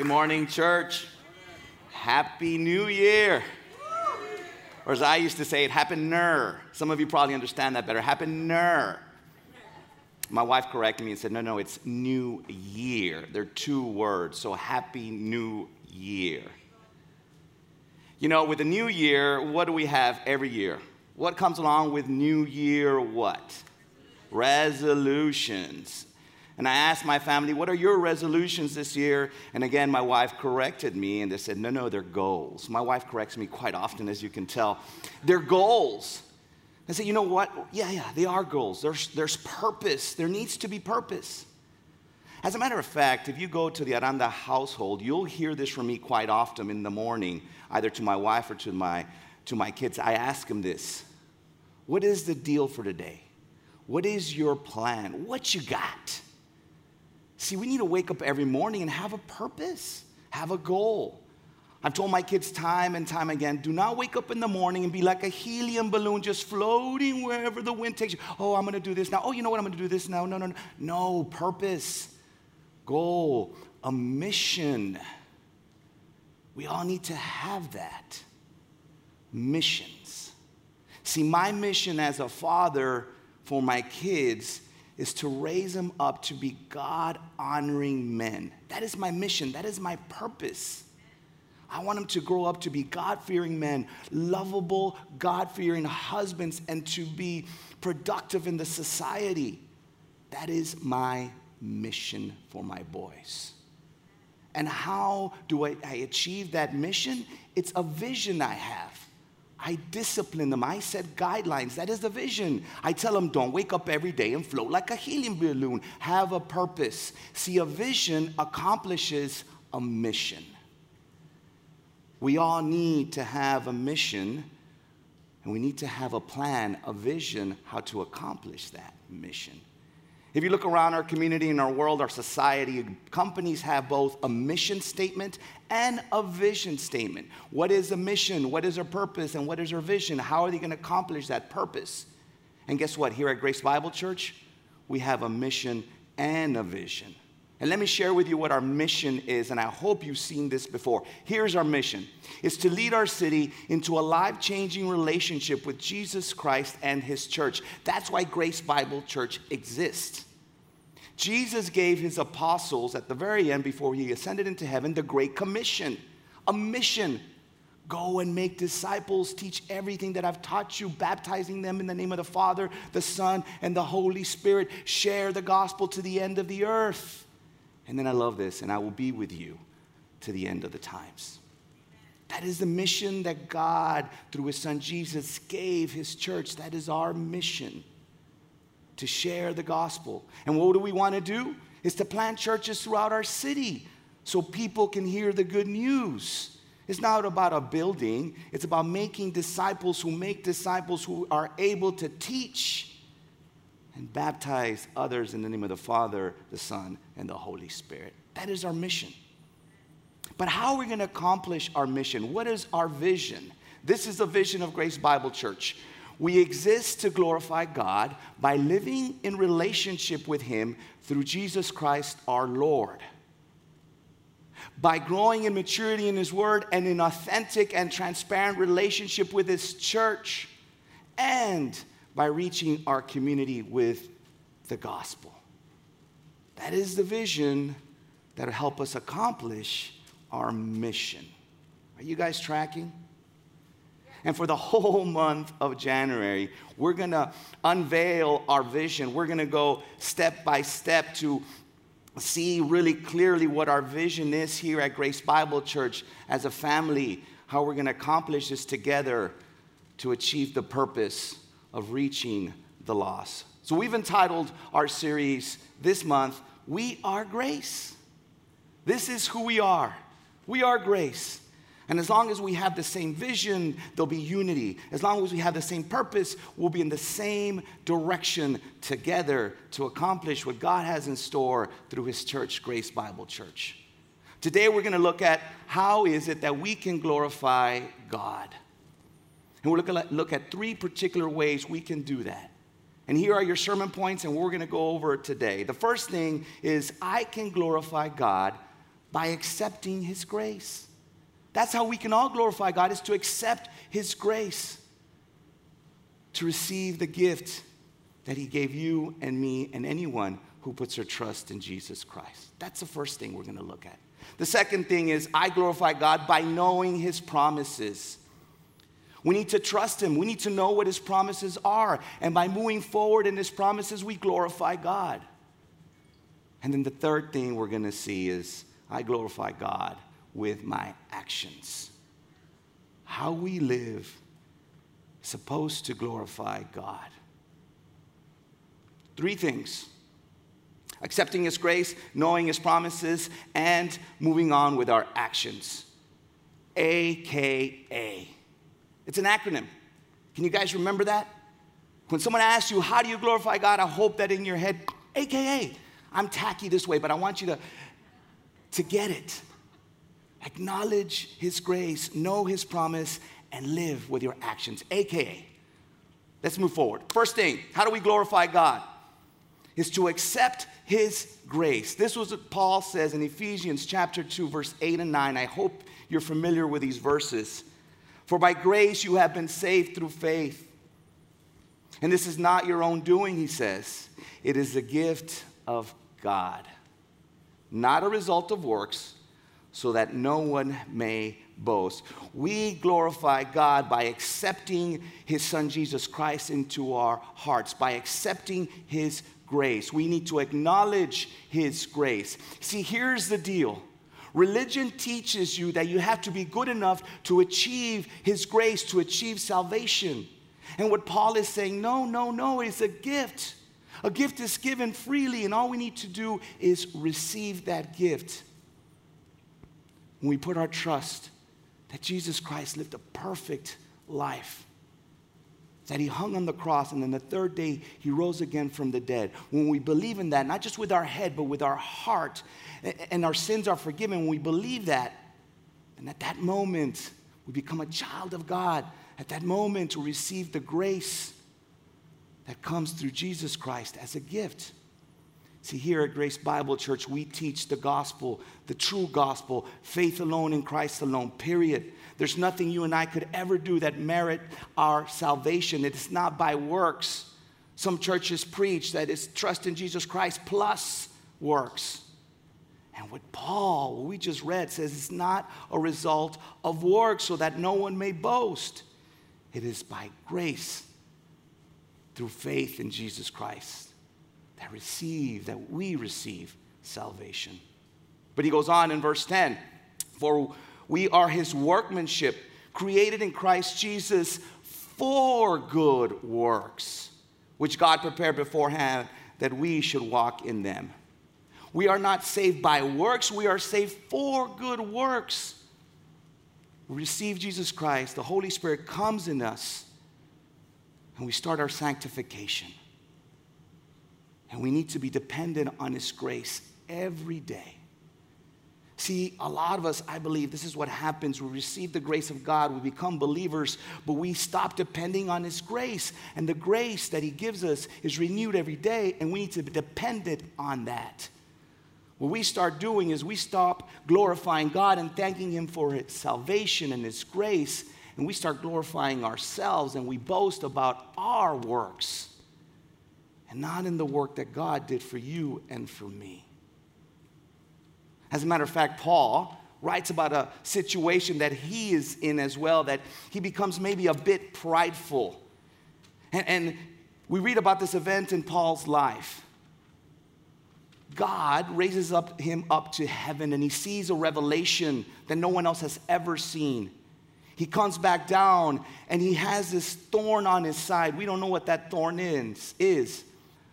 Good morning, church. Happy New Year. Or as I used to say it, Happy Ner. Some of you probably understand that better. Happy Ner. My wife corrected me and said, no, no, it's New Year. They're two words, so Happy New Year. You know, with the New Year, what do we have every year? What comes along with New Year what? Resolutions. And I asked my family, what are your resolutions this year? And again, my wife corrected me and they said, no, no, they're goals. My wife corrects me quite often, as you can tell. They're goals. I said, you know what? Yeah, yeah, they are goals. There's, there's purpose. There needs to be purpose. As a matter of fact, if you go to the Aranda household, you'll hear this from me quite often in the morning, either to my wife or to my, to my kids. I ask them this What is the deal for today? What is your plan? What you got? See, we need to wake up every morning and have a purpose, have a goal. I've told my kids time and time again do not wake up in the morning and be like a helium balloon just floating wherever the wind takes you. Oh, I'm gonna do this now. Oh, you know what? I'm gonna do this now. No, no, no. No, purpose, goal, a mission. We all need to have that. Missions. See, my mission as a father for my kids is to raise them up to be God honoring men. That is my mission, that is my purpose. I want them to grow up to be God fearing men, lovable, God fearing husbands, and to be productive in the society. That is my mission for my boys. And how do I, I, achieve that mission? It's a vision I have. I discipline them. I set guidelines. That is the vision. I tell them, don't wake up every day and float like a helium balloon. Have a purpose. See, a vision accomplishes a mission. We all need to have a mission, and we need to have a plan, a vision, how to accomplish that mission. If you look around our community and our world, our society, companies have both a mission statement and a vision statement. What is a mission? What is our purpose? And what is our vision? How are they going to accomplish that purpose? And guess what? Here at Grace Bible Church, we have a mission and a vision. And let me share with you what our mission is, and I hope you've seen this before. Here's our mission. It's to lead our city into a life-changing relationship with Jesus Christ and his church. That's why Grace Bible Church exists. Jesus gave his apostles at the very end before he ascended into heaven the great commission, a mission Go and make disciples, teach everything that I've taught you, baptizing them in the name of the Father, the Son, and the Holy Spirit. Share the gospel to the end of the earth. And then I love this, and I will be with you to the end of the times. That is the mission that God, through His Son Jesus, gave His church. That is our mission to share the gospel. And what do we want to do? Is to plant churches throughout our city so people can hear the good news. It's not about a building, it's about making disciples who make disciples who are able to teach and baptize others in the name of the Father, the Son, and the Holy Spirit. That is our mission. But how are we going to accomplish our mission? What is our vision? This is the vision of Grace Bible Church. We exist to glorify God by living in relationship with Him through Jesus Christ our Lord. By growing in maturity in His Word and in authentic and transparent relationship with His church, and by reaching our community with the gospel. That is the vision that will help us accomplish our mission. Are you guys tracking? And for the whole month of January, we're going to unveil our vision. We're going to go step by step to see really clearly what our vision is here at Grace Bible Church as a family, how we're going to accomplish this together to achieve the purpose of reaching the lost. So we've entitled our series this month, We Are Grace. This is who we are. We are grace. And as long as we have the same vision, there'll be unity. As long as we have the same purpose, we'll be in the same direction together to accomplish what God has in store through His church, Grace Bible Church. Today, we're going to look at how is it that we can glorify God. And we're looking at, look at three particular ways we can do that. And here are your sermon points, and we're going to go over it today. The first thing is I can glorify God by accepting His grace. That's how we can all glorify God, is to accept His grace, to receive the gift that He gave you and me and anyone who puts their trust in Jesus Christ. That's the first thing we're gonna look at. The second thing is, I glorify God by knowing His promises. We need to trust Him. We need to know what His promises are. And by moving forward in His promises, we glorify God. And then the third thing we're going to see is I glorify God with my actions. How we live is supposed to glorify God. Three things accepting His grace, knowing His promises, and moving on with our actions. AKA. It's an acronym. Can you guys remember that? When someone asks you, How do you glorify God? I hope that in your head, AKA. I'm tacky this way, but I want you to, to get it. Acknowledge His grace, know His promise, and live with your actions. AKA, let's move forward. First thing, how do we glorify God? Is to accept His grace. This was what Paul says in Ephesians chapter 2, verse 8 and 9. I hope you're familiar with these verses. For by grace you have been saved through faith. And this is not your own doing, he says. It is the gift of God, not a result of works, so that no one may boast. We glorify God by accepting His Son Jesus Christ into our hearts, by accepting His grace. We need to acknowledge His grace. See, here's the deal. Religion teaches you that you have to be good enough to achieve His grace, to achieve salvation. And what Paul is saying, no, no, no, it's a gift. A gift is given freely, and all we need to do is receive that gift. When we put our trust that Jesus Christ lived a perfect life, that he hung on the cross, and then the third day he rose again from the dead. When we believe in that, not just with our head, but with our heart, and our sins are forgiven, when we believe that, and at that moment, we become a child of God. At that moment, we receive the grace that comes through Jesus Christ as a gift. See, here at Grace Bible Church, we teach the gospel, the true gospel, faith alone in Christ alone, period. There's nothing you and I could ever do that merit our salvation. It is not by works. Some churches preach that it's trust in Jesus Christ plus works. And what Paul, what we just read, says it's not a result of works so that no one may boast. It is by grace through faith in Jesus Christ that receive, that we receive salvation. But he goes on in verse 10 For we are his workmanship, created in Christ Jesus for good works, which God prepared beforehand that we should walk in them. We are not saved by works, we are saved for good works. We receive Jesus Christ, the Holy Spirit comes in us and we start our sanctification. And we need to be dependent on His grace every day. See, a lot of us, I believe, this is what happens. We receive the grace of God, we become believers, but we stop depending on His grace. And the grace that He gives us is renewed every day, and we need to be dependent on that. What we start doing is we stop glorifying God and thanking Him for His salvation and His grace, and we start glorifying ourselves and we boast about our works and not in the work that God did for you and for me. As a matter of fact, Paul writes about a situation that he is in as well, that he becomes maybe a bit prideful. And, and we read about this event in Paul's life. God raises up him up to heaven and he sees a revelation that no one else has ever seen. He comes back down and he has this thorn on his side. We don't know what that thorn is, is.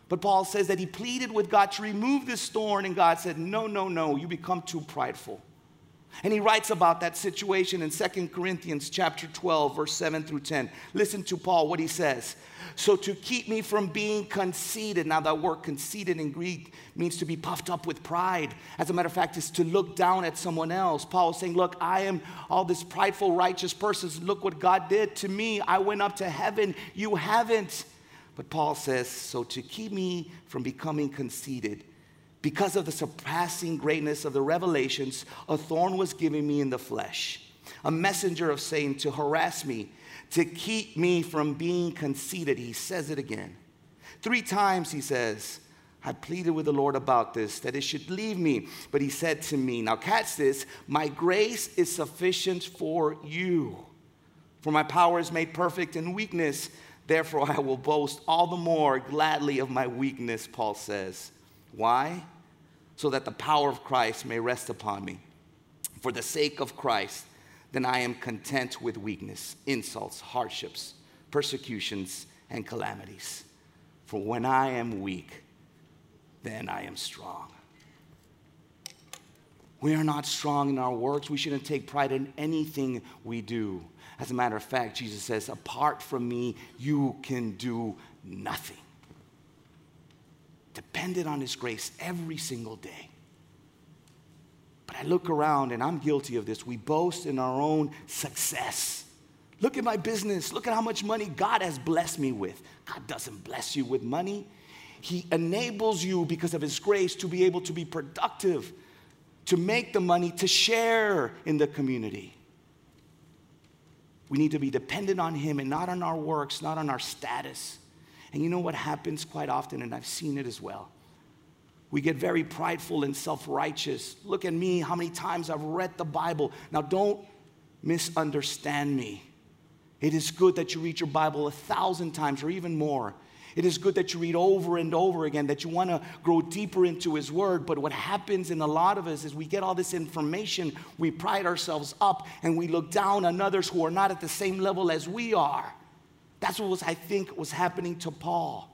But Paul says that he pleaded with God to remove this thorn, and God said, No, no, no, you become too prideful. And he writes about that situation in 2 Corinthians chapter 12, verse 7 through 10. Listen to Paul, what he says. So to keep me from being conceited, now that word conceited in Greek means to be puffed up with pride. As a matter of fact, it's to look down at someone else. Paul is saying, Look, I am all this prideful, righteous person. Look what God did to me. I went up to heaven. You haven't. But Paul says, So to keep me from becoming conceited, Because of the surpassing greatness of the revelations, a thorn was given me in the flesh, a messenger of Satan to harass me, to keep me from being conceited. He says it again. Three times he says, I pleaded with the Lord about this, that it should leave me. But he said to me, Now catch this, my grace is sufficient for you. For my power is made perfect in weakness. Therefore, I will boast all the more gladly of my weakness, Paul says. Why? So that the power of Christ may rest upon me. For the sake of Christ, then I am content with weakness, insults, hardships, persecutions, and calamities. For when I am weak, then I am strong. We are not strong in our works. We shouldn't take pride in anything we do. As a matter of fact, Jesus says, Apart from me, you can do nothing. Dependent on His grace every single day. But I look around and I'm guilty of this. We boast in our own success. Look at my business. Look at how much money God has blessed me with. God doesn't bless you with money, He enables you because of His grace to be able to be productive, to make the money, to share in the community. We need to be dependent on Him and not on our works, not on our status. And you know what happens quite often, and I've seen it as well. We get very prideful and self righteous. Look at me, how many times I've read the Bible. Now, don't misunderstand me. It is good that you read your Bible a thousand times or even more. It is good that you read over and over again, that you want to grow deeper into His Word. But what happens in a lot of us is we get all this information, we pride ourselves up, and we look down on others who are not at the same level as we are. That's what was, I think was happening to Paul.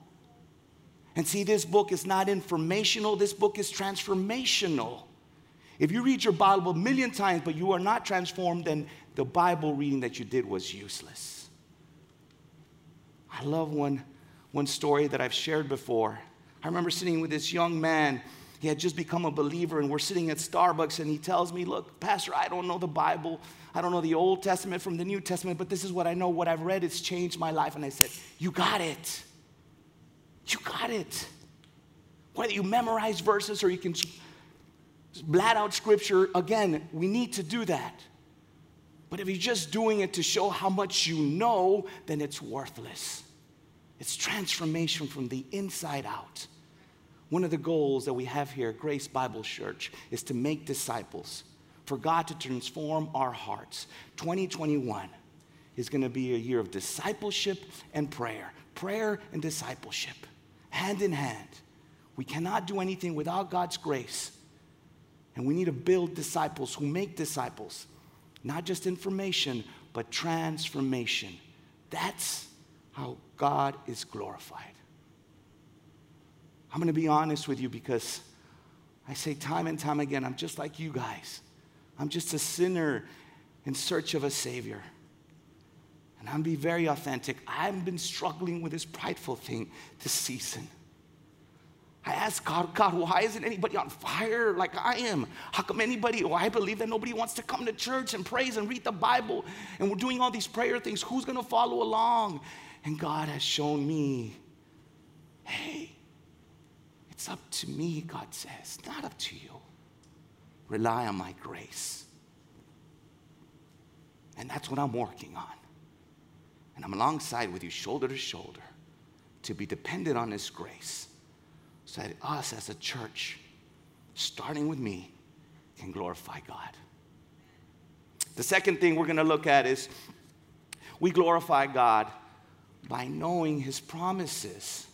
And see, this book is not informational, this book is transformational. If you read your Bible a million times but you are not transformed, then the Bible reading that you did was useless. I love when one story that I've shared before. I remember sitting with this young man. He had just become a believer, and we're sitting at Starbucks, and he tells me, Look, Pastor, I don't know the Bible. I don't know the Old Testament from the New Testament, but this is what I know. What I've read, it's changed my life. And I said, You got it. You got it. Whether you memorize verses or you can blat out scripture, again, we need to do that. But if you're just doing it to show how much you know, then it's worthless. It's transformation from the inside out. One of the goals that we have here at Grace Bible Church is to make disciples, for God to transform our hearts. 2021 is going to be a year of discipleship and prayer. Prayer and discipleship, hand in hand. We cannot do anything without God's grace. And we need to build disciples who make disciples, not just information, but transformation. That's how God is glorified. I'm going to be honest with you because I say time and time again, I'm just like you guys. I'm just a sinner in search of a Savior. And I'm be very authentic. I've been struggling with this prideful thing this season. I ask God, God, why isn't anybody on fire like I am? How come anybody, well, I believe that nobody wants to come to church and praise and read the Bible and we're doing all these prayer things. Who's going to follow along? And God has shown me hey, it's up to me, God says, not up to you. Rely on my grace. And that's what I'm working on. And I'm alongside with you, shoulder to shoulder, to be dependent on His grace so that us as a church, starting with me, can glorify God. The second thing we're going to look at is we glorify God by knowing his promises.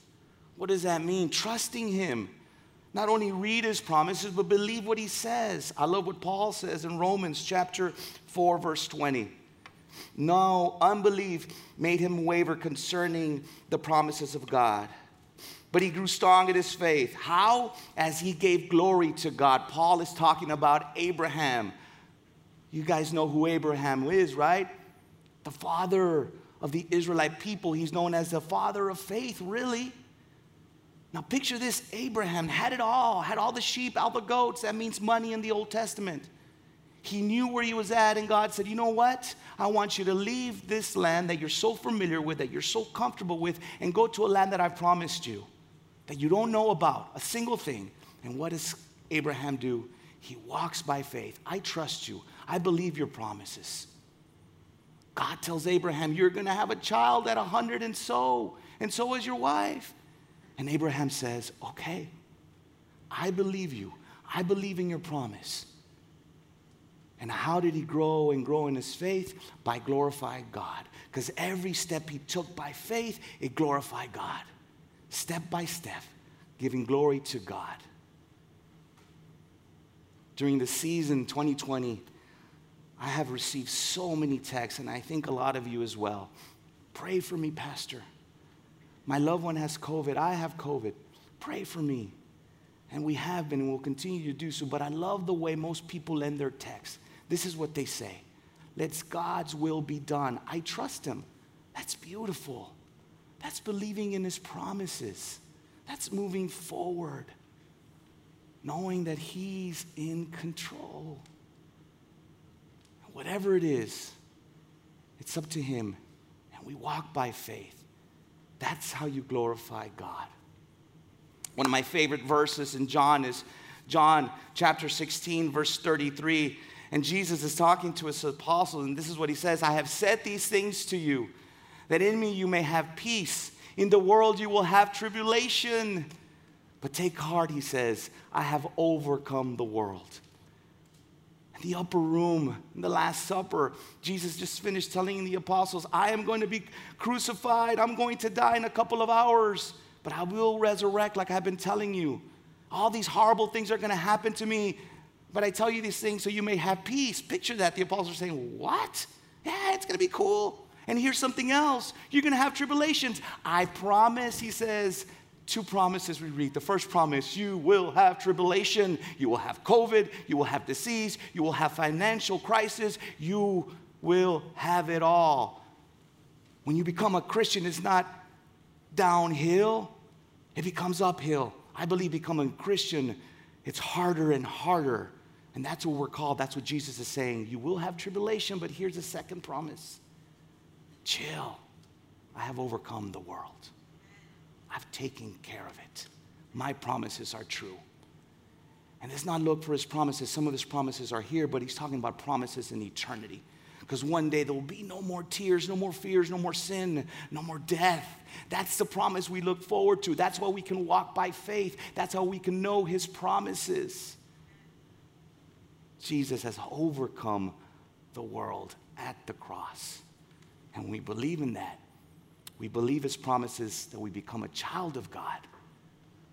What does that mean? Trusting him. Not only read his promises, but believe what he says. I love what Paul says in Romans chapter 4, verse 20. No, unbelief made him waver concerning the promises of God. But he grew strong in his faith. How? As he gave glory to God. Paul is talking about Abraham. You guys know who Abraham is, right? The father of the Israelite people. He's known as the father of faith, really. Now, picture this Abraham had it all, had all the sheep, all the goats. That means money in the Old Testament. He knew where he was at, and God said, You know what? I want you to leave this land that you're so familiar with, that you're so comfortable with, and go to a land that I've promised you, that you don't know about, a single thing. And what does Abraham do? He walks by faith. I trust you. I believe your promises. God tells Abraham, You're going to have a child at a 100 and so, and so is your wife. And Abraham says, Okay, I believe you. I believe in your promise. And how did he grow and grow in his faith? By glorifying God. Because every step he took by faith, it glorified God. Step by step, giving glory to God. During the season 2020, I have received so many texts, and I think a lot of you as well. Pray for me, Pastor. My loved one has COVID. I have COVID. Pray for me. And we have been and will continue to do so. But I love the way most people end their texts. This is what they say Let God's will be done. I trust Him. That's beautiful. That's believing in His promises. That's moving forward, knowing that He's in control. Whatever it is, it's up to Him. And we walk by faith. That's how you glorify God. One of my favorite verses in John is John chapter 16, verse 33. And Jesus is talking to his apostles, and this is what he says I have said these things to you, that in me you may have peace. In the world you will have tribulation. But take heart, he says, I have overcome the world. The upper room, in the Last Supper, Jesus just finished telling the apostles, I am going to be crucified. I'm going to die in a couple of hours, but I will resurrect like I've been telling you. All these horrible things are going to happen to me, but I tell you these things so you may have peace. Picture that. The apostles are saying, What? Yeah, it's going to be cool. And here's something else you're going to have tribulations. I promise, he says, two promises we read. The first promise you will have tribulation, you will have COVID, you will have disease, you will have financial crisis, you will have it all. When you become a Christian, it's not downhill, it becomes uphill. I believe becoming a Christian, it's harder and harder. And that's what we're called. That's what Jesus is saying. You will have tribulation, but here's the second promise chill. I have overcome the world. I've taken care of it. My promises are true. And let's not look for his promises. Some of his promises are here, but he's talking about promises in eternity. Because one day there will be no more tears, no more fears, no more sin, no more death. That's the promise we look forward to. That's why we can walk by faith. That's how we can know his promises. Jesus has overcome the world at the cross. And we believe in that. We believe his promises that we become a child of God,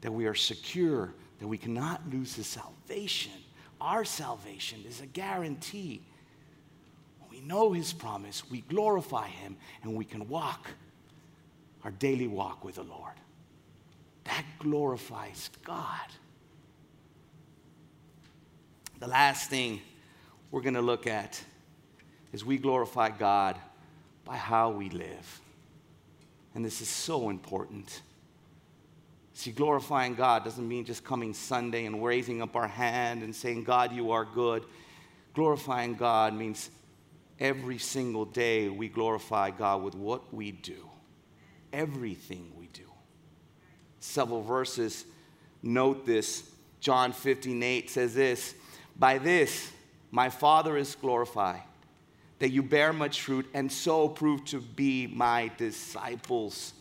that we are secure, that we cannot lose his salvation. Our salvation is a guarantee. When we know his promise, we glorify him, and we can walk our daily walk with the Lord. That glorifies God. The last thing we're going to look at is we glorify God by how we live. And this is so important. See, glorifying God doesn't mean just coming Sunday and raising up our hand and saying, God, you are good. Glorifying God means every single day we glorify God with what we do, everything we do. Several verses note this. John 15, 8 says this By this my Father is glorified that you bear much fruit and so prove to be my disciples.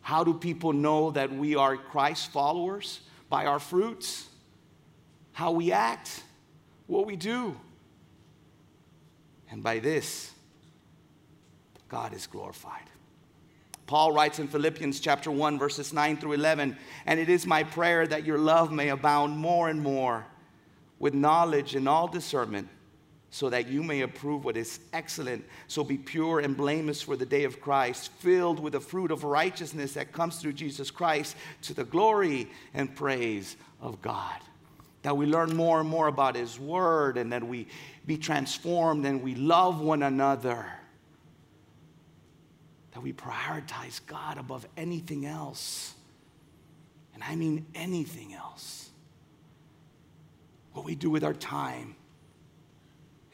How do people know that we are Christ followers? By our fruits, how we act, what we do. And by this, God is glorified. Paul writes in Philippians chapter 1 verses 9 through 11, and it is my prayer that your love may abound more and more with knowledge and all discernment so that you may approve what is excellent. So be pure and blameless for the day of Christ, filled with the fruit of righteousness that comes through Jesus Christ to the glory and praise of God. That we learn more and more about His Word and that we be transformed and we love one another. That we prioritize God above anything else. And I mean anything else. What we do with our time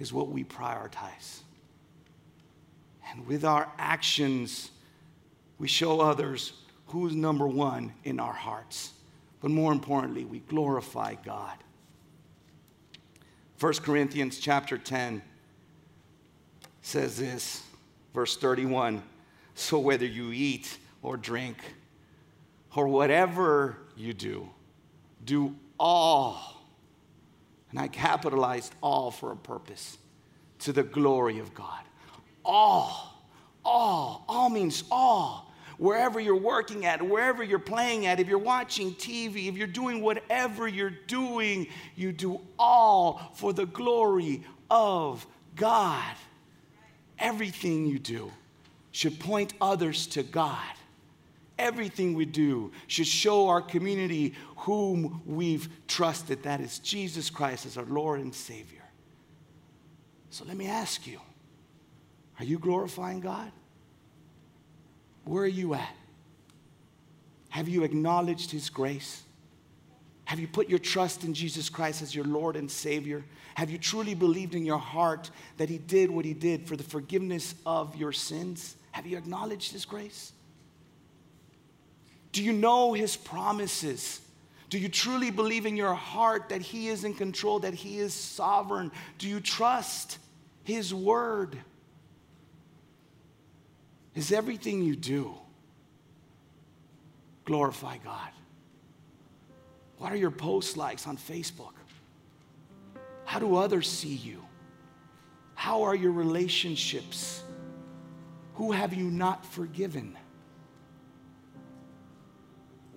is what we prioritize. And with our actions, we show others who's number one in our hearts. but more importantly, we glorify God. 1 Corinthians chapter 10 says this, verse 31 So whether you eat or drink or whatever you do, do all, and I capitalized all for a purpose, to the glory of God. All, all, all means all. Wherever you're working at, wherever you're playing at, if you're watching TV, if you're doing whatever you're doing, you do all for the glory of God. Everything you do should point others to God. Everything we do should show our community whom we've trusted. That is Jesus Christ as our Lord and Savior. So let me ask you are you glorifying God? Where are you at? Have you acknowledged His grace? Have you put your trust in Jesus Christ as your Lord and Savior? Have you truly believed in your heart that He did what He did for the forgiveness of your sins? Have you acknowledged His grace? Do you know His promises? Do you truly believe in your heart that He is in control, that He is sovereign? Do you trust His word? Is everything you do glorify God? What are your post likes on Facebook? How do others see you? How are your relationships? Who have you not forgiven?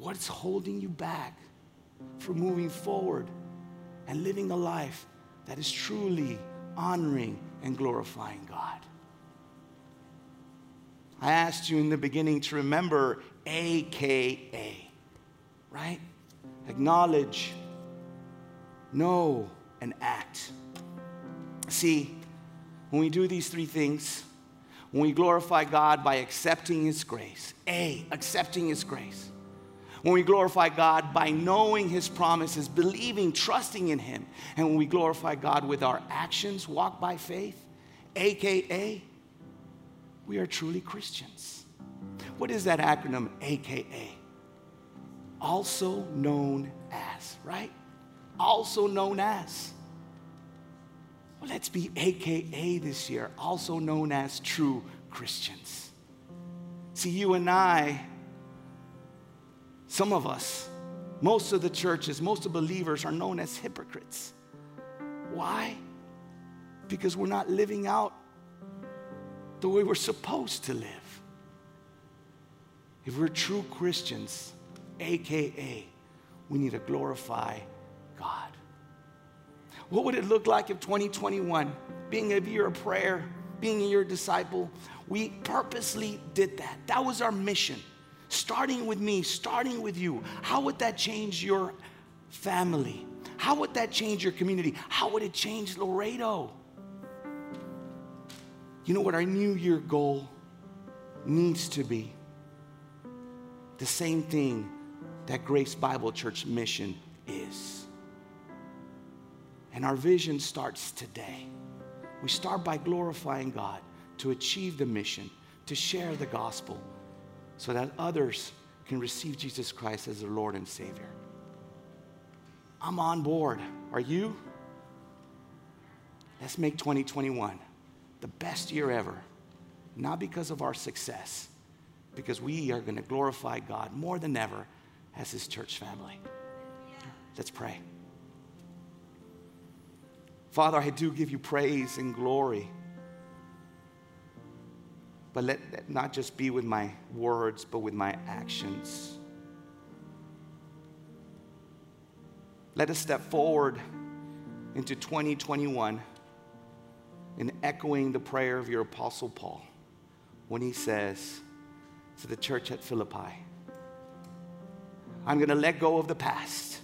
What's holding you back from moving forward and living a life that is truly honoring and glorifying God? I asked you in the beginning to remember AKA, right? Acknowledge, know, and act. See, when we do these three things, when we glorify God by accepting His grace, A, accepting His grace. When we glorify God by knowing His promises, believing, trusting in Him. And when we glorify God with our actions, walk by faith, AKA, we are truly Christians. What is that acronym, AKA? Also known as, right? Also known as. Well, let's be AKA this year, also known as true Christians. See, you and I, some of us, most of the churches, most of believers are known as hypocrites. Why? Because we're not living out the way we're supposed to live. If we're true Christians, AKA, we need to glorify God. What would it look like if 2021, being a year of prayer, being a year disciple, we purposely did that? That was our mission. Starting with me, starting with you. How would that change your family? How would that change your community? How would it change Laredo? You know what our New Year goal needs to be? The same thing that Grace Bible Church mission is. And our vision starts today. We start by glorifying God to achieve the mission, to share the gospel, so that others can receive Jesus Christ as their Lord and Savior. I'm on board. Are you? Let's make 2021 the best year ever, not because of our success, because we are going to glorify God more than ever as His church family. Let's pray. Father, I do give you praise and glory. But let that not just be with my words, but with my actions. Let us step forward into 2021 in echoing the prayer of your Apostle Paul when he says to the church at Philippi, I'm going to let go of the past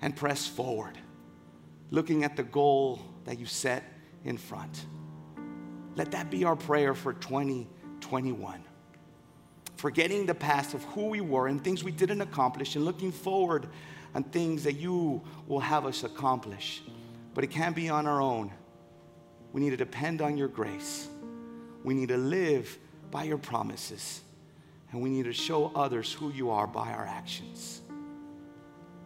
and press forward, looking at the goal that you set in front. Let that be our prayer for 2021. Forgetting the past of who we were and things we didn't accomplish, and looking forward on things that you will have us accomplish. But it can't be on our own. We need to depend on your grace. We need to live by your promises. And we need to show others who you are by our actions.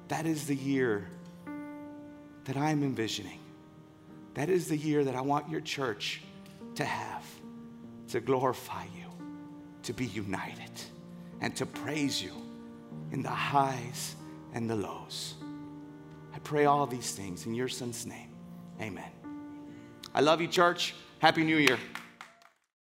That is the year that I'm envisioning. That is the year that I want your church to have to glorify you, to be united, and to praise you in the highs and the lows. I pray all these things in your son's name. Amen. I love you, church. Happy New Year.